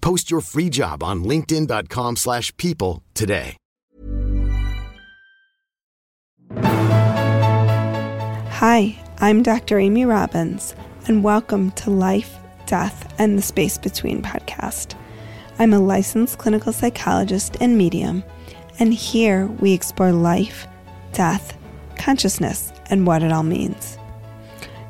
Post your free job on linkedin.com/people slash people today. Hi, I'm Dr. Amy Robbins, and welcome to Life, Death, and the Space Between podcast. I'm a licensed clinical psychologist and medium, and here we explore life, death, consciousness, and what it all means.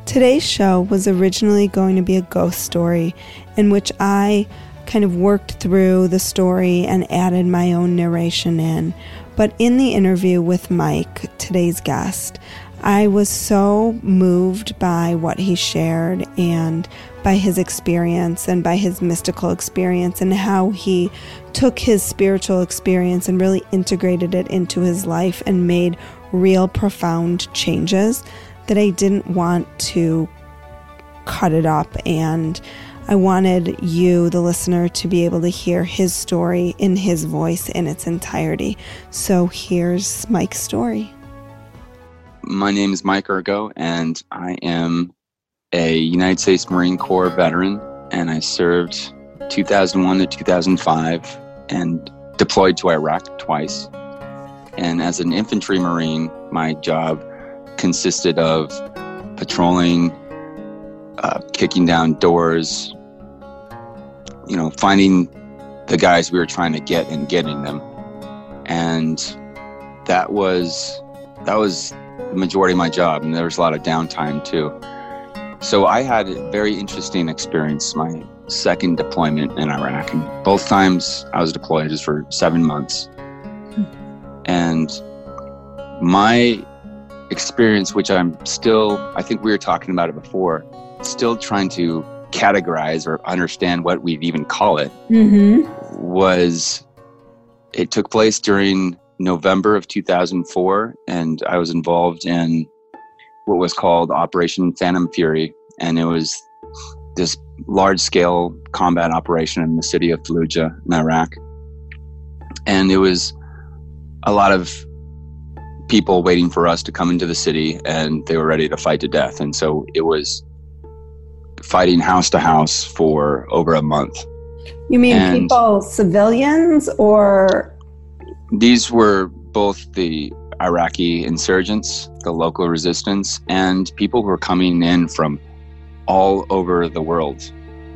Today's show was originally going to be a ghost story in which I kind of worked through the story and added my own narration in. But in the interview with Mike, today's guest, I was so moved by what he shared and by his experience and by his mystical experience and how he took his spiritual experience and really integrated it into his life and made real profound changes that I didn't want to cut it up and I wanted you, the listener, to be able to hear his story in his voice in its entirety. So here's Mike's story. My name is Mike Ergo, and I am a United States Marine Corps veteran, and I served 2001 to 2005 and deployed to Iraq twice. And as an infantry Marine, my job consisted of patrolling, uh, kicking down doors, you know, finding the guys we were trying to get and getting them. And that was that was the majority of my job, and there was a lot of downtime too. So I had a very interesting experience. My second deployment in Iraq, and both times I was deployed just for seven months. And my experience, which I'm still, I think we were talking about it before, still trying to categorize or understand what we'd even call it, Mm-hmm. was it took place during November of 2004, and I was involved in what was called Operation Phantom Fury, and it was this large scale combat operation in the city of Fallujah in Iraq. And it was a lot of people waiting for us to come into the city, and they were ready to fight to death. And so it was fighting house to house for over a month. You mean And- people, civilians, or These were both the Iraqi insurgents, the local resistance, and people who were coming in from all over the world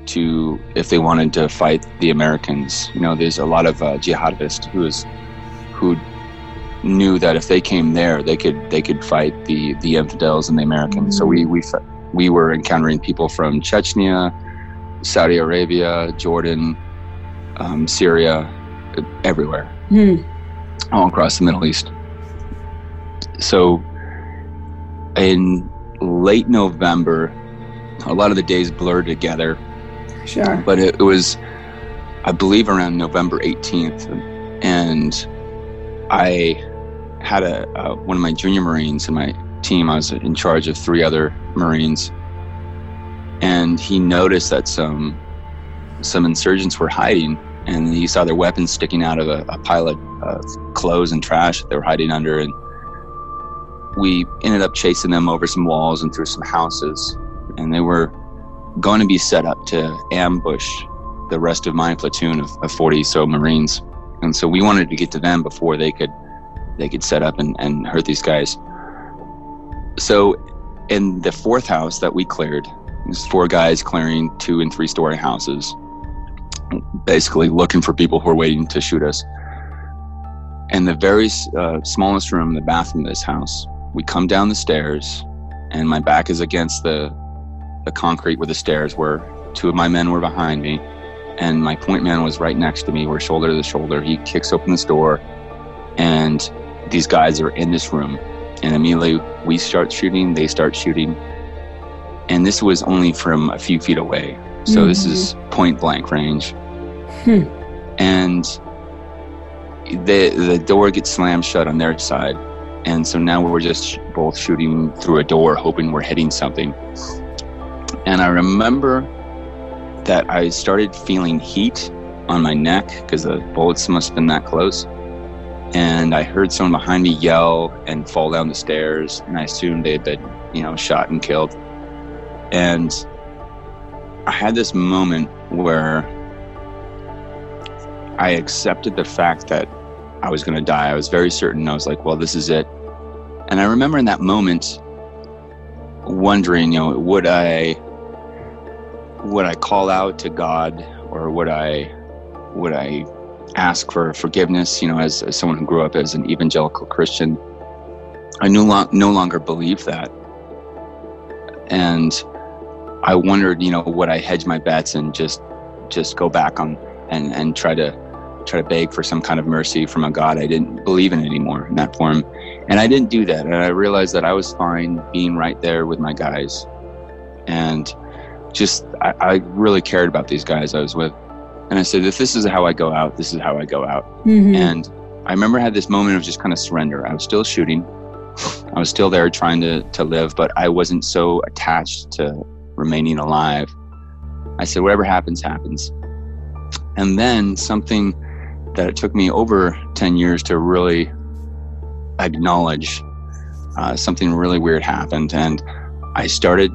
to, if they wanted to fight the Americans. You know, there's a lot of uh, jihadists who is, who knew that if they came there, they could they could fight the the infidels and the Americans. So we we we were encountering people from Chechnya, Saudi Arabia, Jordan, um, Syria, everywhere Hmm. all across the Middle East. So in late November, a lot of the days blurred together, sure. but it, it was, I believe, around November 18th. And I had a, uh, one of my junior Marines in my team, I was in charge of three other Marines. And he noticed that some some insurgents were hiding and he saw their weapons sticking out of a, a pile of uh, clothes and trash that they were hiding under. And we ended up chasing them over some walls and through some houses, and they were going to be set up to ambush the rest of my platoon of, of 40 so Marines. And so we wanted to get to them before they could they could set up and, and hurt these guys. So in the fourth house that we cleared, there's four guys clearing two and three story houses, basically looking for people who are waiting to shoot us. And the very uh, smallest room, the bathroom of this house, we come down the stairs, and my back is against the the concrete where the stairs were. Two of my men were behind me, and my point man was right next to me. We're shoulder to shoulder. He kicks open this door, and these guys are in this room. And immediately we start shooting, they start shooting. And this was only from a few feet away. So mm-hmm. this is point blank range. Hmm. And the the door gets slammed shut on their side. And so now we're just both shooting through a door, hoping we're hitting something. And I remember that I started feeling heat on my neck because the bullets must have been that close. And I heard someone behind me yell and fall down the stairs, and I assumed they had been, you know, shot and killed. And I had this moment where I accepted the fact that I was going to die. I was very certain. I was like, well, this is it. And I remember in that moment wondering, you know, would I would I call out to God or would I would I ask for forgiveness, you know, as, as someone who grew up as an evangelical Christian? I no, lo- no longer believe that. And I wondered, you know, would I hedge my bets and just just go back on and, and try to try to beg for some kind of mercy from a God I didn't believe in anymore in that form. And I didn't do that. And I realized that I was fine being right there with my guys. And just, I, I really cared about these guys I was with. And I said, if this is how I go out, this is how I go out. Mm-hmm. And I remember I had this moment of just kind of surrender. I was still shooting. I was still there trying to, to live, but I wasn't so attached to remaining alive. I said, whatever happens, happens. And then something that it took me over 10 years to really acknowledge uh, something really weird happened. And I started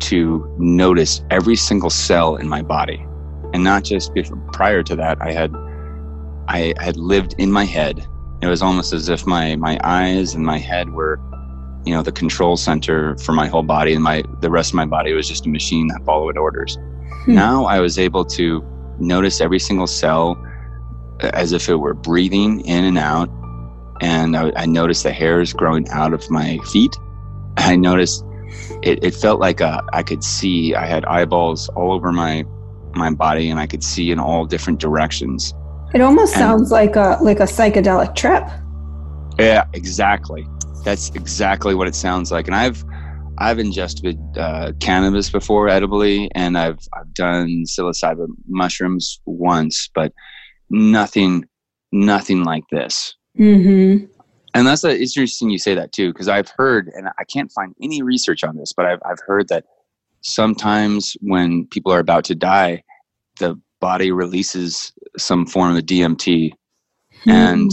to notice every single cell in my body. And not just before, prior to that, I had I had lived in my head. It was almost as if my my eyes and my head were, you know, the control center for my whole body, and my the rest of my body was just a machine that followed orders. Hmm. Now I was able to notice every single cell as if it were breathing in and out. And I, I noticed the hairs growing out of my feet. I noticed it, it felt like uh, I could see. I had eyeballs all over my my body, and I could see in all different directions. It almost and, sounds like a like a psychedelic trip. Yeah, exactly. That's exactly what it sounds like. And I've I've ingested uh, cannabis before edibly, and I've I've done psilocybin mushrooms once, but nothing, nothing like this. Mm-hmm. And that's a, it's interesting you say that too, because I've heard, and I can't find any research on this, but I've, I've heard that sometimes when people are about to die, the body releases some form of DMT, hmm. and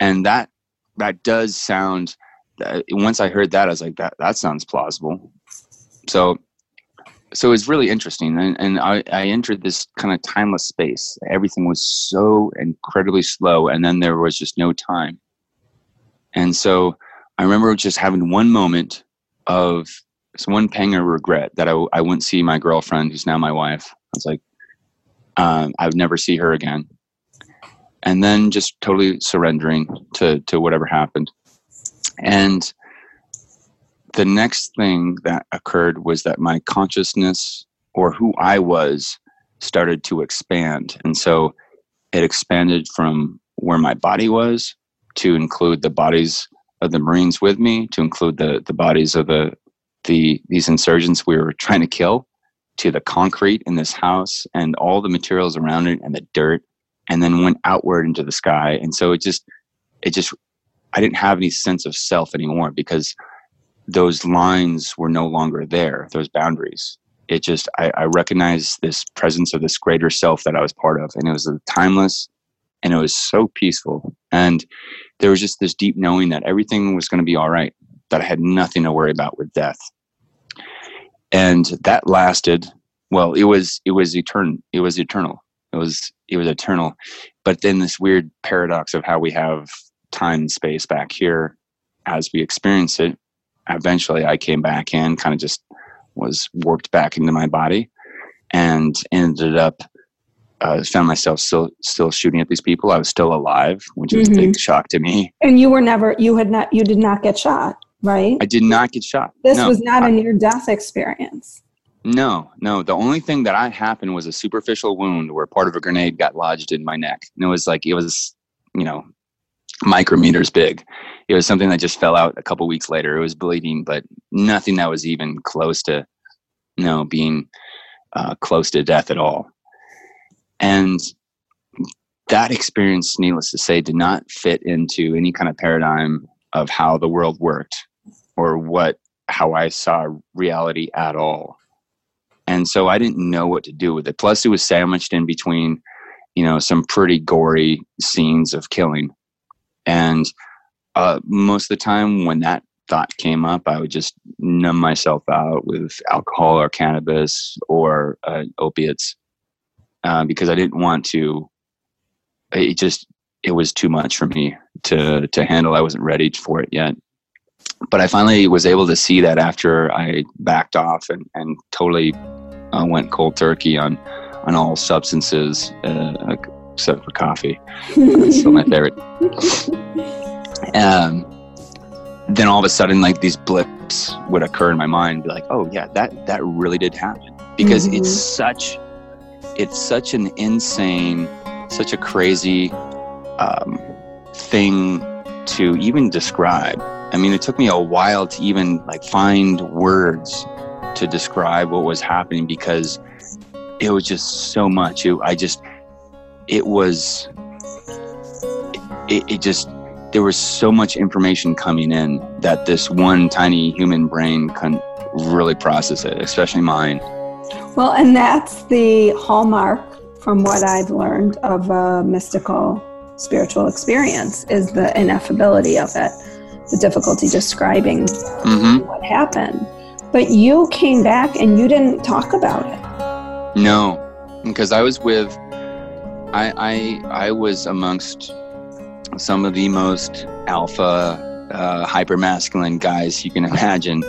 and that that does sound. Uh, once I heard that, I was like, that that sounds plausible. So so it's really interesting and, and I, I entered this kind of timeless space everything was so incredibly slow and then there was just no time and so i remember just having one moment of so one pang of regret that I, I wouldn't see my girlfriend who's now my wife. I was like um, i would never see her again. And then just totally surrendering to to whatever happened. And the next thing that occurred was that my consciousness or who I was started to expand. And so it expanded from where my body was to include the bodies of the Marines with me, to include the, the bodies of the, the these insurgents we were trying to kill, to the concrete in this house and all the materials around it and the dirt, and then went outward into the sky. And so it just it just I didn't have any sense of self anymore because those lines were no longer there, those boundaries. it just I, I recognized this presence of this greater self that I was part of, and it was timeless, and it was so peaceful, and there was just this deep knowing that everything was going to be all right, that I had nothing to worry about with death, and that lasted. Well, it was it was eternal. It was eternal. It was it was eternal, but then this weird paradox of how we have time and space back here as we experience it. Eventually, I came back in, kind of just was warped back into my body and ended up uh, found myself still still shooting at these people. I was still alive, which was mm-hmm. a big mm-hmm. shock to me. And you were never you had not you did not get shot, right? I did not get shot. This no, was not I, a near death experience. No, no. The only thing that I happened was a superficial wound where part of a grenade got lodged in my neck. And it was like it was, you know, micrometers big. It was something that just fell out a couple weeks later. It was bleeding, but nothing that was even close to, you know, being uh, close to death at all. And that experience, needless to say, did not fit into any kind of paradigm of how the world worked or what how I saw reality at all. And so I didn't know what to do with it. Plus, it was sandwiched in between, you know, some pretty gory scenes of killing and uh, most of the time, when that thought came up, I would just numb myself out with alcohol or cannabis or uh, opiates uh, because I didn't want to. It just it was too much for me to to handle. I wasn't ready for it yet. But I finally was able to see that after I backed off and, and totally uh, went cold turkey on on all substances uh, except for coffee. That's still my favorite. Um, then all of a sudden, like these blips would occur in my mind, be like, "Oh yeah, that that really did happen," because mm-hmm. it's such, it's such an insane, such a crazy um, thing to even describe. I mean, it took me a while to even like find words to describe what was happening because it was just so much. It, I just it was it, it just there was so much information coming in that this one tiny human brain couldn't really process it especially mine well and that's the hallmark from what i've learned of a mystical spiritual experience is the ineffability of it the difficulty describing mm-hmm. what happened but you came back and you didn't talk about it no because i was with I, I, I was amongst some of the most alpha, uh, hyper masculine guys you can imagine.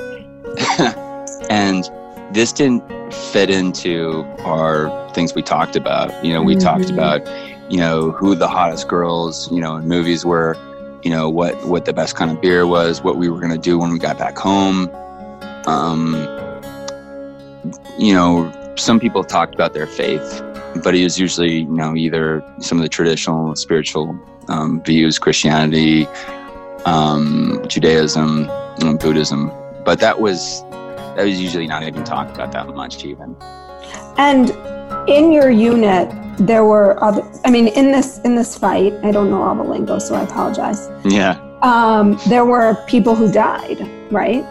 and this didn't fit into our things we talked about. You know, we mm-hmm. talked about, you know, who the hottest girls, you know, in movies were, you know, what, what the best kind of beer was, what we were to do when we got back home. Um, you know, some people talked about their faith but it was usually, you know, either some of the traditional spiritual um, views, Christianity, um, Judaism, Buddhism. But that was that was usually not even talked about that much, even. And in your unit, there were other. I mean, in this in this fight, I don't know all the lingo, so I apologize. Yeah. Um, there were people who died, right?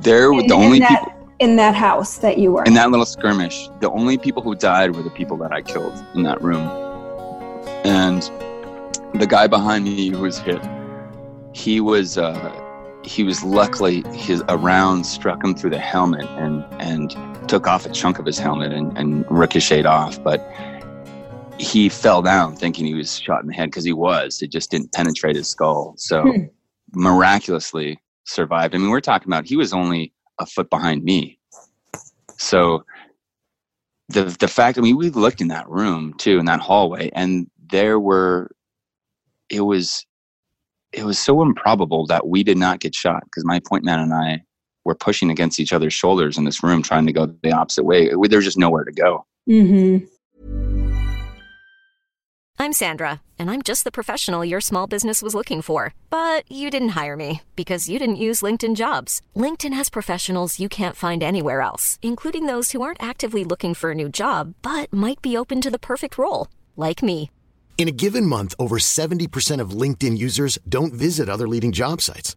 There were the only that, people in that house that you were in that little skirmish. The only people who died were the people that I killed in that room. And the guy behind me who was hit, he was uh, he was luckily his a round struck him through the helmet and and took off a chunk of his helmet and, and ricocheted off, but he fell down thinking he was shot in the head because he was. It just didn't penetrate his skull. So hmm. miraculously survived. I mean, we're talking about he was only a foot behind me. So the the fact I mean we looked in that room too in that hallway and there were it was it was so improbable that we did not get shot because my point man and I were pushing against each other's shoulders in this room trying to go the opposite way. There's just nowhere to go. Mm-hmm. I'm Sandra, and I'm just the professional your small business was looking for. But you didn't hire me because you didn't use LinkedIn jobs. LinkedIn has professionals you can't find anywhere else, including those who aren't actively looking for a new job but might be open to the perfect role, like me. In a given month, over 70% of LinkedIn users don't visit other leading job sites.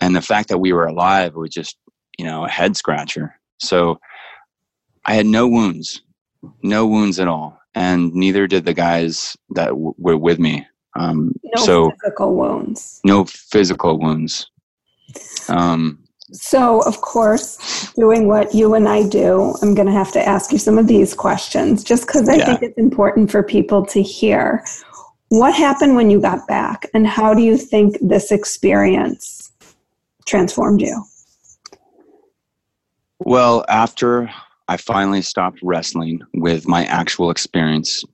and the fact that we were alive was just you know a head scratcher so i had no wounds no wounds at all and neither did the guys that w- were with me um, No so physical wounds. no physical wounds um, So, of course, doing what you and I do, I'm going to have to ask you some of these questions just because I Yeah. think it's important for people to hear. What happened when you got back, and how do you think this experience transformed you? well after i finally stopped wrestling with my actual experience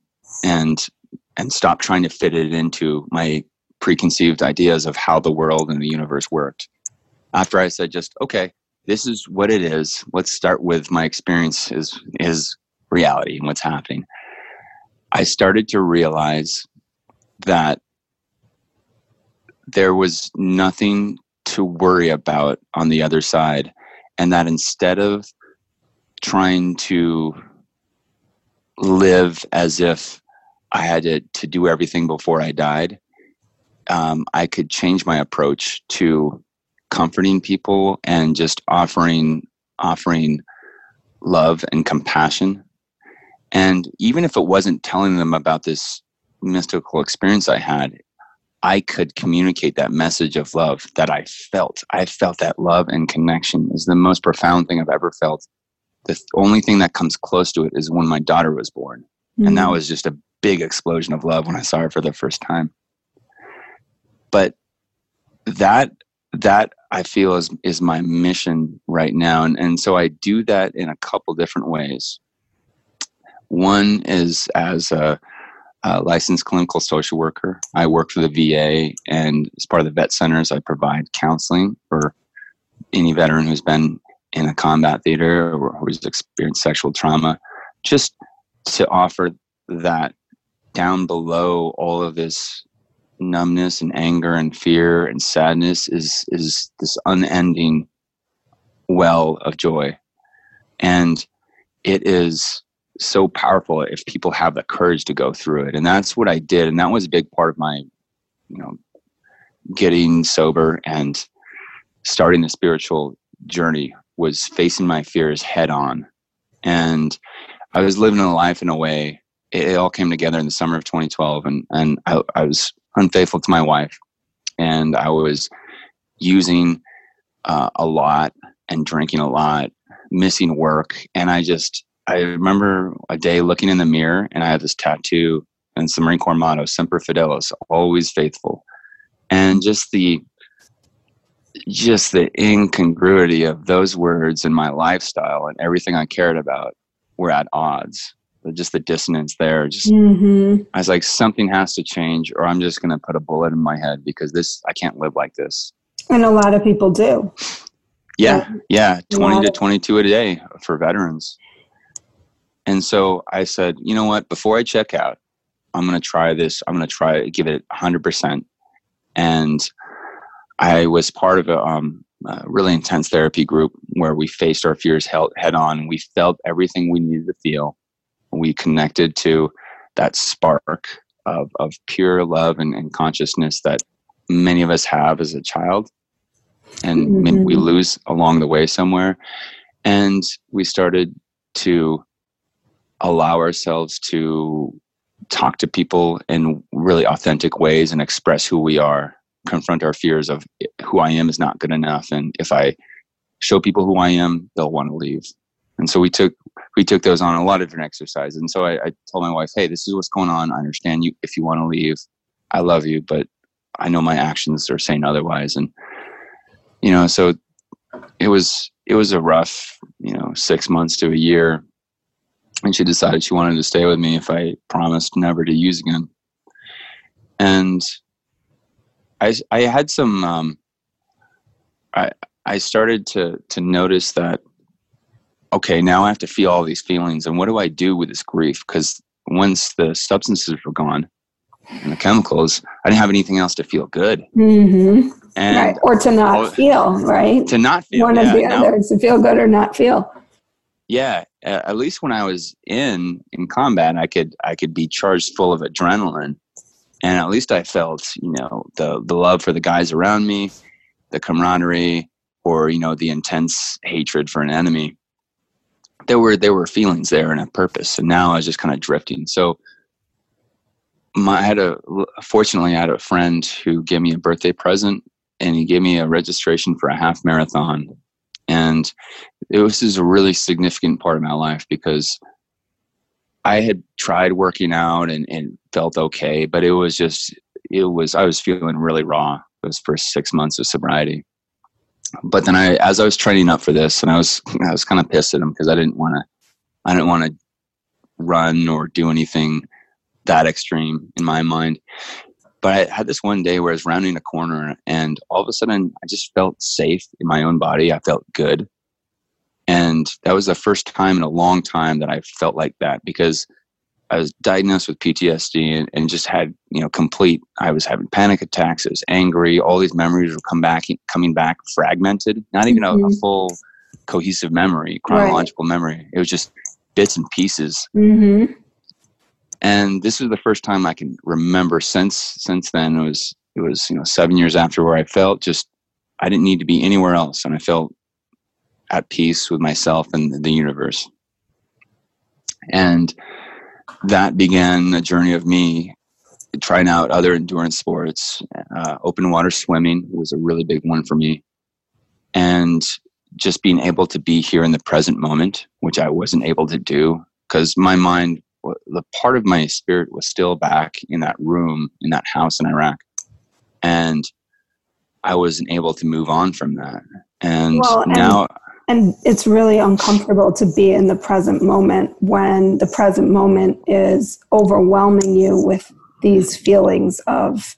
and and stopped trying to fit it into my preconceived ideas of how the world and the universe worked after i said just okay this is what it is let's start with my experience is is reality and what's happening i started to realize that there was nothing to worry about on the other side and that instead of trying to live as if I had to, to do everything before I died, um, I could change my approach to comforting people and just offering offering love and compassion. And even if it wasn't telling them about this mystical experience I had, I could communicate that message of love that I felt. I felt that love and connection is the most profound thing I've ever felt. The th- only thing that comes close to it is when my daughter was born. And that hmm. was just a big explosion of love when I saw her for the first time. But that that I feel is is my mission right now. And and so I do that in a couple different ways. One is as a licensed clinical social worker. I work for the VA, and as part of the vet centers, I provide counseling for any veteran who's been in a combat theater or who's experienced sexual trauma, just to offer that down below all of this numbness and anger and fear and sadness is is this unending well of joy and it is so powerful if people have the courage to go through it. And that's what i did and that was a big part of my you know getting sober and starting the spiritual journey was facing my fears head on. And i was living a life in a way it, all came together in the summer of 2012 and and I, I was unfaithful to my wife and i was using uh, a lot and drinking a lot missing work and i just I remember a day looking in the mirror and I had this tattoo and it's the Marine Corps motto, Semper Fidelis, always faithful. And just the just the incongruity of those words and my lifestyle and everything I cared about were at odds. Just the dissonance there. Just hmm I was like, something has to change, or I'm just gonna put a bullet in my head because this I can't live like this. And a lot of people do. Yeah, yeah, 20 to 22 a day for veterans. And so I said, you know what? Before I check out, I'm going to try this. I'm going to try give it 100%. And I was part of a, um, a really intense therapy group where we faced our fears head on. We felt everything we needed to feel. We connected to that spark of, of pure love and, and consciousness that many of us have as a child and maybe we lose along the way somewhere and we started to allow ourselves to talk to people in really authentic ways and express who we are confront our fears of who i am is not good enough and if i show people who i am they'll want to leave. And so we took we took those on a lot of different exercises. And so I, I told my wife hey this is what's going on. I understand you if you want to leave i love you but i know my actions are saying otherwise. And you know so it was it was a rough you know six months to a year and she decided she wanted to stay with me if I promised never to use again. And I I had some um, I I started to to notice that okay now I have to feel all these feelings and what do I do with this grief because once the substances were gone and the chemicals I didn't have anything else to feel good Mm-hmm. and Right. Or to not all- feel, right? to not feel One yeah, of the now- others, to feel good or not feel. Yeah at least when i was in in combat i could i could be charged full of adrenaline. And at least i felt you know the the love for the guys around me the camaraderie or you know the intense hatred for an enemy. There were there were feelings there and a purpose and now i was just kind of drifting. So my, i had a fortunately i had a friend who gave me a birthday present and he gave me a registration for a half marathon. And it was just a really significant part of my life because I had tried working out and, and felt okay, but it was just it was I was feeling really raw those first six months of sobriety. But then I as I was training up for this and I was I was kind of pissed at him because I didn't want to I didn't want to run or do anything that extreme in my mind. But I had this one day where I was rounding a corner and all of a sudden I just felt safe in my own body. I felt good and that was the first time in a long time that I felt like that because I was diagnosed with PTSD and, and just had you know complete. I was having panic attacks. I was angry. All these memories were come back, coming back fragmented. Not even a, a Mhm. full cohesive memory, chronological memory. It was just bits and pieces. Mm-hmm. And this was the first time I can remember since since then. It was it was you know seven years after where I felt just I didn't need to be anywhere else, and I felt at peace with myself and the universe. And that began a journey of me trying out other endurance sports. Uh, open water swimming was a really big one for me. And just being able to be here in the present moment, which I wasn't able to do because my mind, the part of my spirit was still back in that room, in that house in Iraq. And I wasn't able to move on from that. And Well, now, And it's really uncomfortable to be in the present moment when the present moment is overwhelming you with these feelings of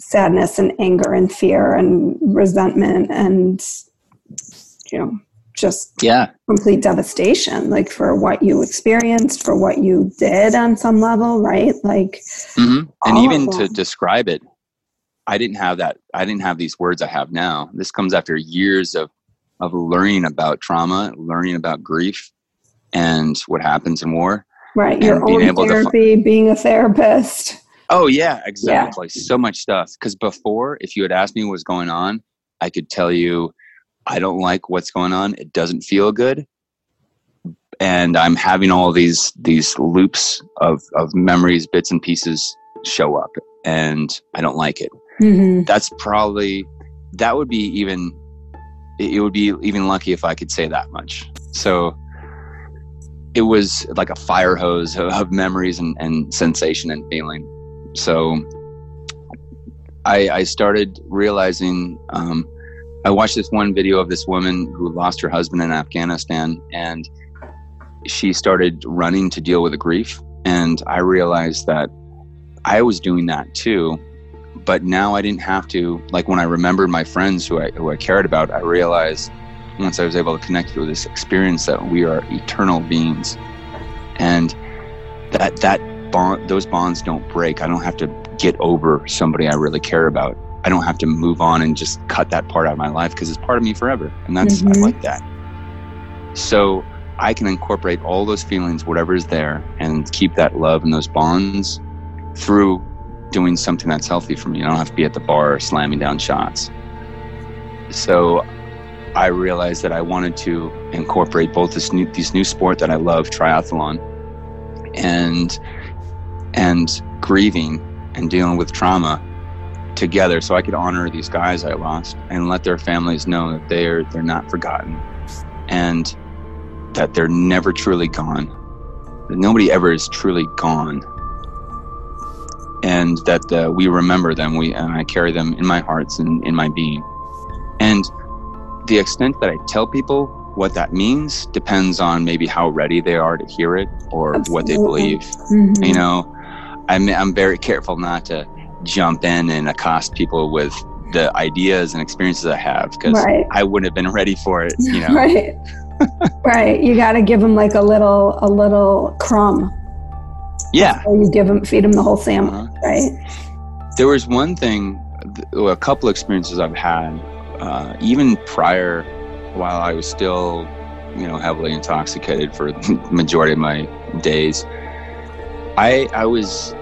sadness and anger and fear and resentment and you know just yeah, complete devastation like for what you experienced for what you did on some level right? Like hmm and even to describe it i didn't have that i didn't have these words i have now. This comes after years of of learning about trauma learning about grief and what happens in war right your being own able to fi- therapy being a therapist. Oh yeah exactly. So much stuff. Because before if you had asked me what's going on i could tell you i don't like what's going on. It doesn't feel good. And i'm having all these these loops of of memories bits and pieces show up and i don't like it. Mm-hmm. that's probably that would be even it would be even lucky if i could say that much. So it was like a fire hose of, of memories and, and sensation and feeling. So i i started realizing um, i watched this one video of this woman who lost her husband in afghanistan and she started running to deal with the grief. And i realized that i was doing that too but now I didn't have to. Like when I remembered my friends who I who I cared about, I realized once I was able to connect with this experience that we are eternal beings, and that that bond, those bonds don't break. I don't have to get over somebody I really care about. I don't have to move on and just cut that part out of my life because it's part of me forever, and that's I Mhm. like that. So I can incorporate all those feelings, whatever is there, and keep that love and those bonds through doing something that's healthy for me. I don't have to be at the bar slamming down shots. So I realized that I wanted to incorporate both this new this new sport that I love, triathlon, and and grieving and dealing with trauma together so I could honor these guys I lost and let their families know that they're they're not forgotten and that they're never truly gone. That nobody ever is truly gone and that uh, we remember them. We and I carry them in my hearts and in my being. And the extent that I tell people what that means depends on maybe how ready they are to hear it or Absolutely. what they believe. Mm-hmm. You know, I'm, I'm very careful not to jump in and accost people with the ideas and experiences I have because right. I wouldn't have been ready for it. You know, right, right. You got to give them like a little, a little crumb. Yeah, you give them, feed them the whole sandwich, uh-huh. right? There was one thing, a couple experiences I've had, uh, even prior, while I was still, you know, heavily intoxicated for the majority of my days. I I was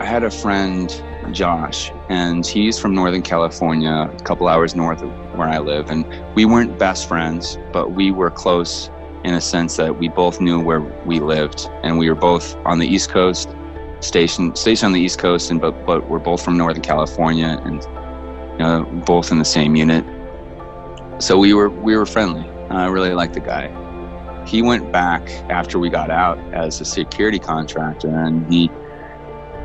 I had a friend Josh, and he's from Northern California, a couple hours north of where I live. And we weren't best friends, but we were close in a sense that we both knew where we lived, and we were both on the East Coast, stationed stationed on the East Coast, and but but we're both from Northern California, and you know, both in the same unit. So we were we were friendly. and I really liked the guy. He went back after we got out as a security contractor, and he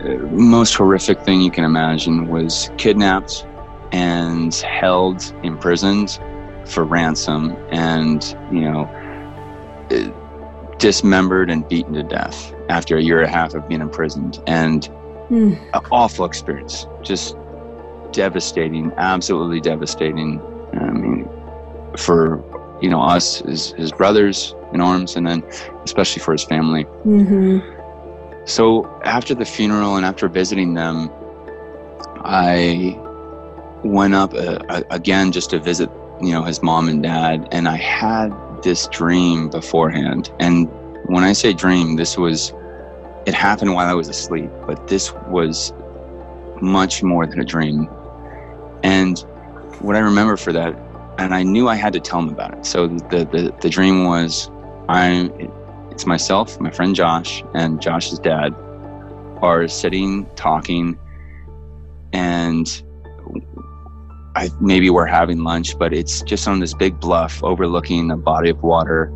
uh, most horrific thing you can imagine was kidnapped and held imprisoned for ransom and you know dismembered and beaten to death after a year and a half of being imprisoned and mm. an awful experience just devastating absolutely devastating i mean for you know us his, his brothers in arms and then especially for his family mm-hmm. So after the funeral and after visiting them, I went up uh, again just to visit, you know, his mom and dad, and I had this dream beforehand. And when I say dream, this was it happened while I was asleep, but this was much more than a dream. And what I remember for that, and I knew I had to tell him about it. So the the, the dream was I it's myself, my friend Josh, and Josh's dad are sitting talking, and I maybe we're having lunch, but it's just on this big bluff overlooking a body of water,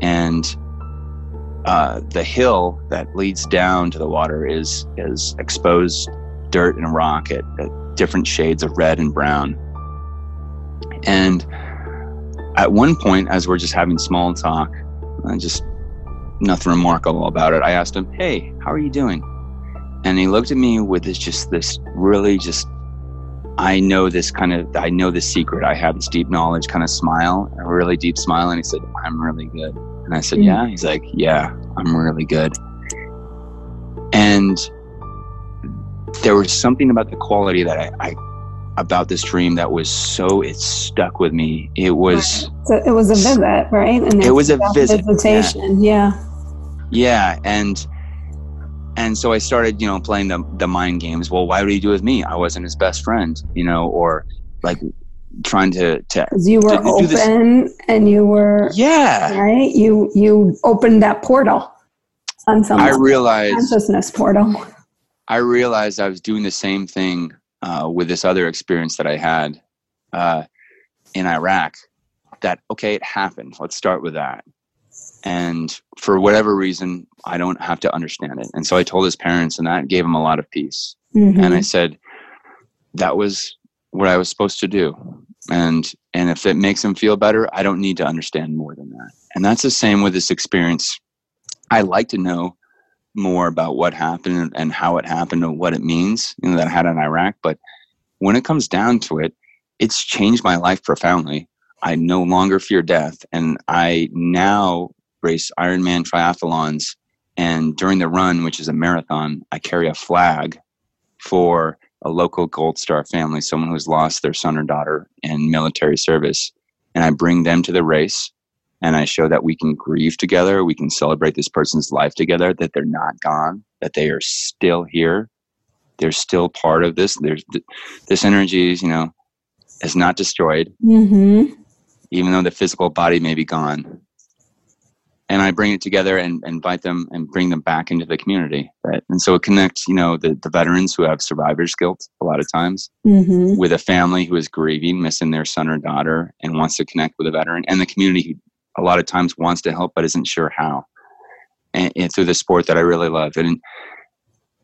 and uh, the hill that leads down to the water is is exposed dirt and rock at, at different shades of red and brown. And at one point, as we're just having small talk, I just nothing remarkable about it. I asked him, "Hey, how are you doing?" And he looked at me with this just this really just I know this kind of I know the secret. I have this deep knowledge kind of smile, a really deep smile, and he said, "I'm really good." And I said, mm. "Yeah." He's like, "Yeah, I'm really good." And there was something about the quality that I, I about this dream that was so it stuck with me. It was so it was a visit, right? And it was a visit, visitation. Yeah. yeah. Yeah, and and so I started, you know, playing the the mind games. Well, why would he do with me? I wasn't his best friend, you know, or like trying to to you were to, open and you were yeah right. You you opened that portal on some I realized consciousness portal. I realized I was doing the same thing uh, with this other experience that I had uh, in Iraq. That okay, it happened. Let's start with that and for whatever reason i don't have to understand it. And so i told his parents and that gave him a lot of peace. Mm-hmm. and i said that was what i was supposed to do. And and if it makes him feel better i don't need to understand more than that. And that's the same with this experience. I like to know more about what happened and how it happened and what it means you know that i had in iraq. But when it comes down to it it's changed my life profoundly. I no longer fear death, and I now race Ironman triathlons. And during the run, which is a marathon, I carry a flag for a local Gold Star family, someone who's lost their son or daughter in military service. And I bring them to the race and I show that we can grieve together. We can celebrate this person's life together, that they're not gone, that they are still here. They're still part of this. There's this energy, is, you know, is not destroyed, mm-hmm. even though the physical body may be gone and I bring it together and, and invite them and bring them back into the community. Right. And so it connects, you know, the, the veterans who have survivor's guilt a lot of times mm-hmm. with a family who is grieving, missing their son or daughter and wants to connect with a veteran and the community who a lot of times wants to help but isn't sure how. And, and through the sport that I really love. And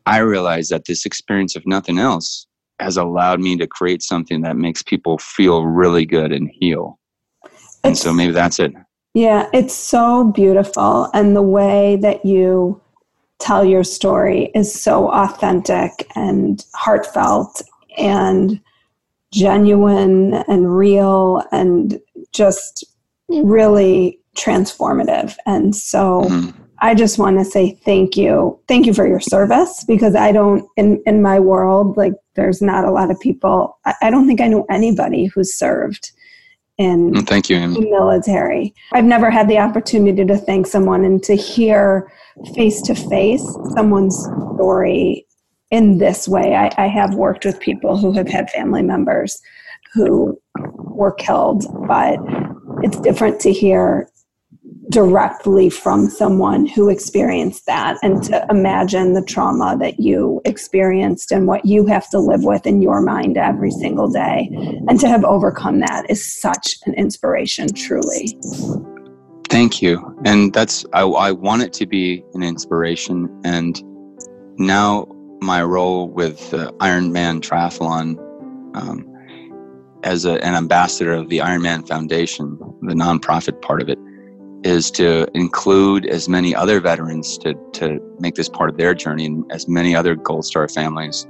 I realize that this experience, if nothing else, has allowed me to create something that makes people feel really good and heal. And so maybe that's it Yeah, it's so beautiful. And the way that you tell your story is so authentic and heartfelt and genuine and real and just really transformative. And so mm-hmm. I just want to say thank you. Thank you for your service because I don't, in, in my world, like there's not a lot of people, I, I don't think I know anybody who's served in mm, thank you, Amy. the military. I've never had the opportunity to thank someone and to hear face to face someone's story in this way. I, I have worked with people who have had family members who were killed, but it's different to hear directly from someone who experienced that and to imagine the trauma that you experienced and what you have to live with in your mind every single day. And to have overcome that is such an inspiration truly. Thank you. And that's i, I want it to be an inspiration. And now my role with the ironman triathlon um, as a, an ambassador of the ironman foundation the nonprofit part of it is to include as many other veterans to, to make this part of their journey and as many other Gold Star families.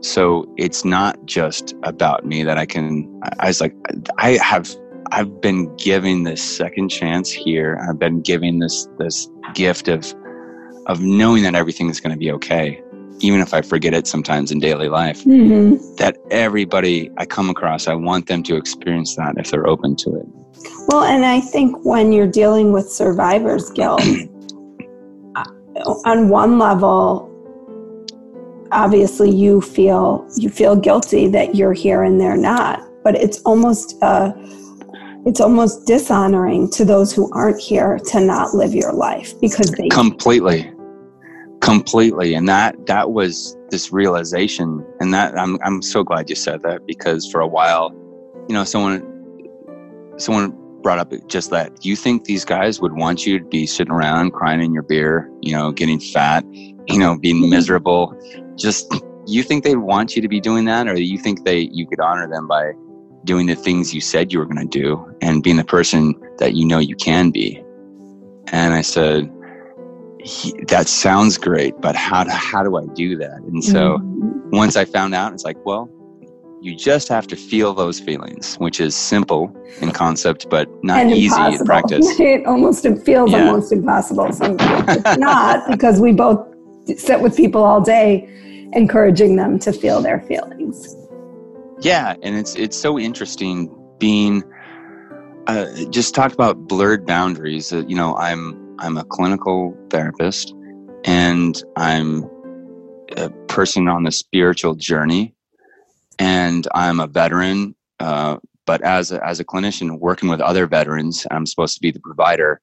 So it's not just about me that I can, I was like, I have, I've been given this second chance here. I've been giving this, this gift of, of knowing that everything is going to be okay. Even if I forget it sometimes in daily life, mm-hmm. that everybody I come across, I want them to experience that if they're open to it. Well, and I think when you're dealing with survivor's guilt, on one level, obviously you feel you feel guilty that you're here and they're not, but it's almost uh, it's almost dishonoring to those who aren't here to not live your life because they completely. Completely. And that that was this realization. And that I'm I'm so glad you said that because for a while you know someone someone brought up just that. You think these guys would want you to be sitting around crying in your beer, you know, getting fat, you know, being mm-hmm. miserable? Just you think they want you to be doing that, or you think they you could honor them by doing the things you said you were going to do and being the person that you know you can be? And I said, that sounds great, but how do, how do I do that? And so mm-hmm. once I found out, it's like, well, you just have to feel those feelings, which is simple in concept, but not and easy impossible. in practice. It almost it feels yeah. almost impossible sometimes. it's not because we both sit with people all day, encouraging them to feel their feelings. Yeah, and it's it's so interesting being. Uh, just talk about blurred boundaries. Uh, you know, I'm I'm a clinical therapist, and I'm a person on the spiritual journey and I'm a veteran. Uh, but as a, as a clinician working with other veterans, I'm supposed to be the provider.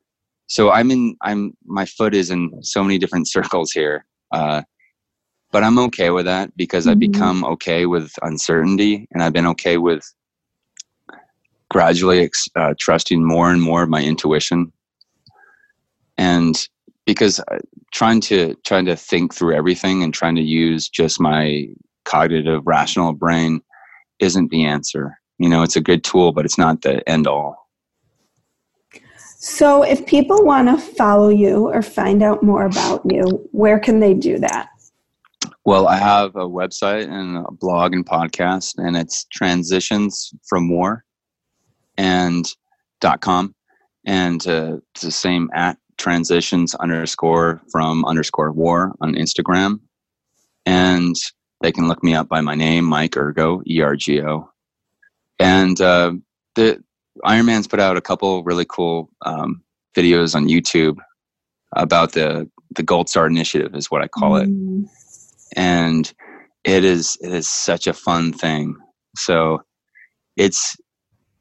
So I'm in. I'm my foot is in so many different circles here. Uh, but I'm okay with that because mm-hmm. I've become okay with uncertainty, and I've been okay with gradually uh, trusting more and more of my intuition. And because uh, trying to trying to think through everything and trying to use just my cognitive rational brain isn't the answer. You know it's a good tool but it's not the end all. So if people want to follow you or find out more about you where can they do that? Well i have a website and a blog and podcast and it's transitions from war and dot com. And uh, it's the same at transitions underscore from underscore war on instagram. And they can look me up by my name, Mike Ergo, E R G O. And uh, the Ironman's put out a couple really cool um, videos on YouTube about the the Gold Star Initiative, is what I call it. Mm. And it is it is such a fun thing. So it's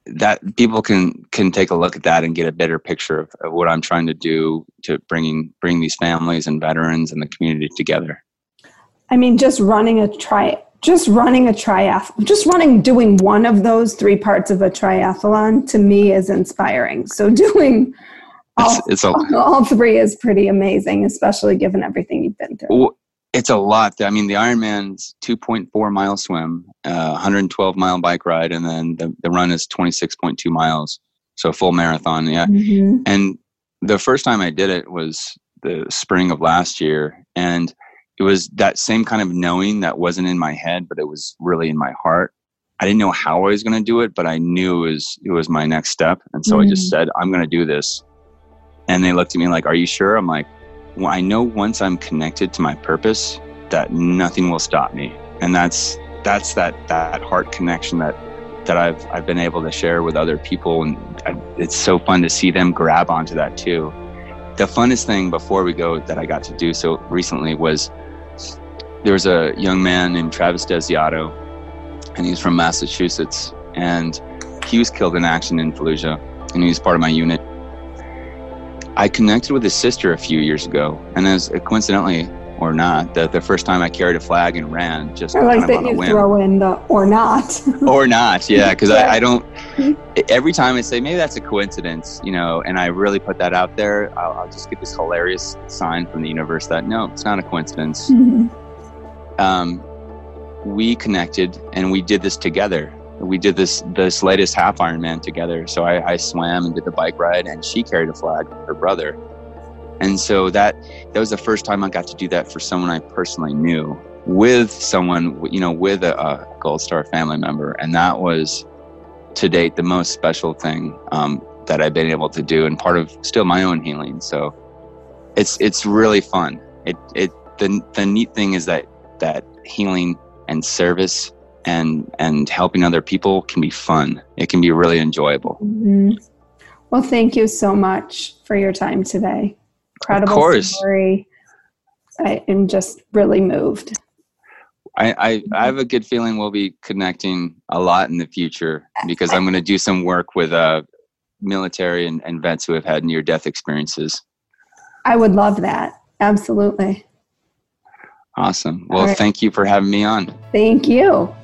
that people can can take a look at that and get a better picture of, of what I'm trying to do to bringing bring these families and veterans and the community together. I mean, just running a tri, just running a triathlon, just running, doing one of those three parts of a triathlon to me is inspiring. So doing all, it's, it's a, all three is pretty amazing, especially given everything you've been through. It's a lot. I mean, the Ironman's 2.4 mile swim, uh, 112 mile bike ride, and then the, the run is 26.2 miles. So full marathon, yeah. Mm-hmm. And the first time I did it was the spring of last year, and it was that same kind of knowing that wasn't in my head, but it was really in my heart. I didn't know how I was going to do it, but I knew it was it was my next step, and so mm-hmm. I just mm. said, "I'm going to do this." And they looked at me like, "Are you sure?" I'm like, well, "I know once I'm connected to my purpose, that nothing will stop me." And that's that's that that heart connection that that I've I've been able to share with other people, and I, it's so fun to see them grab onto that too. The funnest thing before we go that I got to do so recently was there was a young man named Travis Desiato and he's from Massachusetts. And he was killed in action in Fallujah, and he was part of my unit. I connected with his sister a few years ago, and as coincidentally or not, the, the first time I carried a flag and ran, just I like that you throw in the or not, or not, yeah, because I, I don't. Every time I say maybe that's a coincidence, you know, and I really put that out there, I'll, I'll just get this hilarious sign from the universe that no, it's not a coincidence. Mm-hmm. Um, we connected and we did this together. We did this this latest half Ironman together. So I, I swam and did the bike ride, and she carried a flag, her brother. And so that that was the first time I got to do that for someone I personally knew with someone, you know, with a, a Gold Star family member, and that was to date the most special thing um, that I've been able to do, and part of still my own healing. So it's it's really fun. It it the the neat thing is that that healing and service and and helping other people can be fun. It can be really enjoyable. Mm-hmm. Well, thank you so much for your time today. Incredible of course. story. I am just really moved. I, I, I, have a good feeling we'll be connecting a lot in the future because I'm going to do some work with uh, military and, and vets who have had near death experiences. I would love that. Absolutely. Awesome. Well, right. thank you for having me on. Thank you.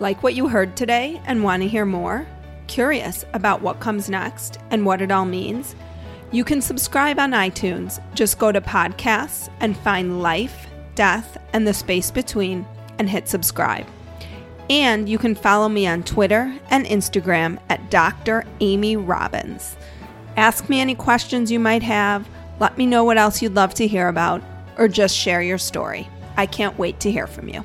Like what you heard today and want to hear more? Curious about what comes next and what it all means? You can subscribe on iTunes. Just go to podcasts and find Life, Death, and the Space Between and hit subscribe. And you can follow me on Twitter and Instagram at Dr. Amy Robbins. Ask me any questions you might have let me know what else you'd love to hear about, or just share your story. I can't wait to hear from you.